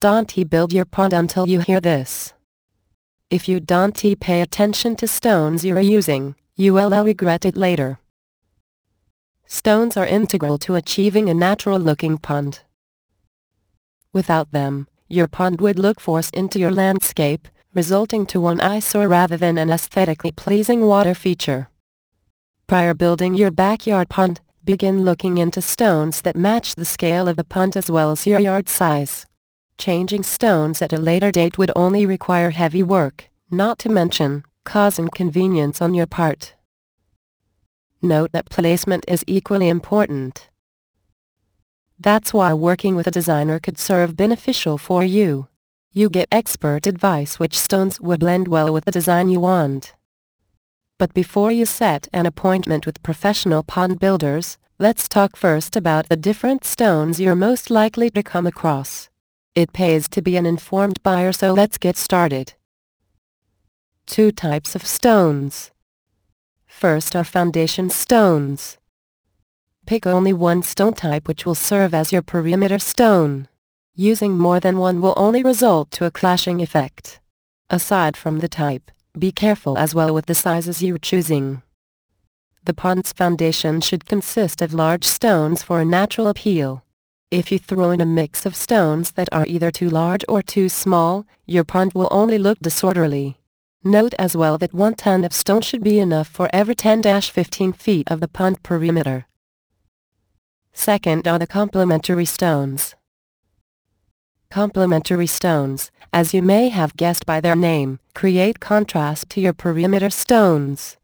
Don't build your pond until you hear this. If you don't pay attention to stones you're using, you will uh, regret it later. Stones are integral to achieving a natural-looking pond. Without them, your pond would look forced into your landscape, resulting to one eyesore rather than an aesthetically pleasing water feature. Prior building your backyard pond, begin looking into stones that match the scale of the pond as well as your yard size. Changing stones at a later date would only require heavy work, not to mention, cause inconvenience on your part. Note that placement is equally important. That's why working with a designer could serve beneficial for you. You get expert advice which stones would blend well with the design you want. But before you set an appointment with professional pond builders, let's talk first about the different stones you're most likely to come across. It pays to be an informed buyer so let's get started. Two types of stones. First are foundation stones. Pick only one stone type which will serve as your perimeter stone. Using more than one will only result to a clashing effect. Aside from the type, be careful as well with the sizes you're choosing. The pond's foundation should consist of large stones for a natural appeal. If you throw in a mix of stones that are either too large or too small, your pond will only look disorderly. Note as well that 1 ton of stone should be enough for every 10-15 feet of the pond perimeter. Second are the complementary stones. Complementary stones, as you may have guessed by their name, create contrast to your perimeter stones.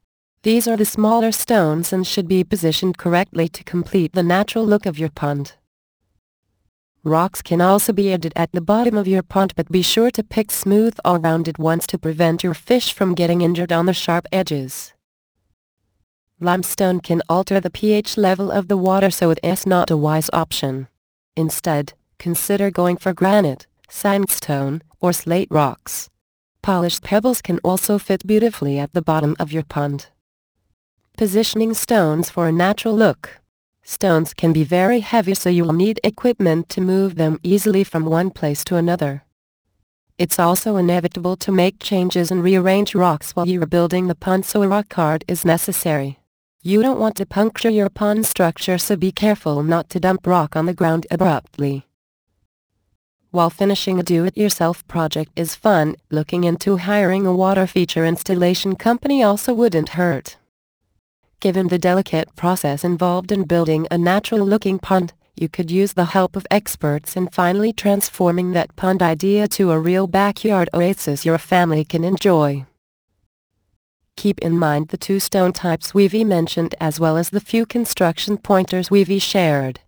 These are the smaller stones and should be positioned correctly to complete the natural look of your pond. Rocks can also be added at the bottom of your pond but be sure to pick smooth or rounded ones to prevent your fish from getting injured on the sharp edges. Limestone can alter the pH level of the water so it is not a wise option. Instead, consider going for granite, sandstone, or slate rocks. Polished pebbles can also fit beautifully at the bottom of your pond. Positioning stones for a natural look. Stones can be very heavy so you'll need equipment to move them easily from one place to another. It's also inevitable to make changes and rearrange rocks while you're building the pond so a rock cart is necessary. You don't want to puncture your pond structure so be careful not to dump rock on the ground abruptly. While finishing a do-it-yourself project is fun, looking into hiring a water feature installation company also wouldn't hurt. Given the delicate process involved in building a natural-looking pond, you could use the help of experts in finally transforming that pond idea to a real backyard oasis your family can enjoy. Keep in mind the two stone types we've mentioned as well as the few construction pointers we've shared.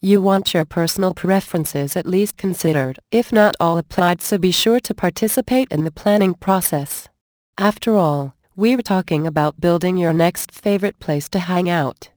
You want your personal preferences at least considered, if not all applied so be sure to participate in the planning process. After all, we're talking about building your next favorite place to hang out.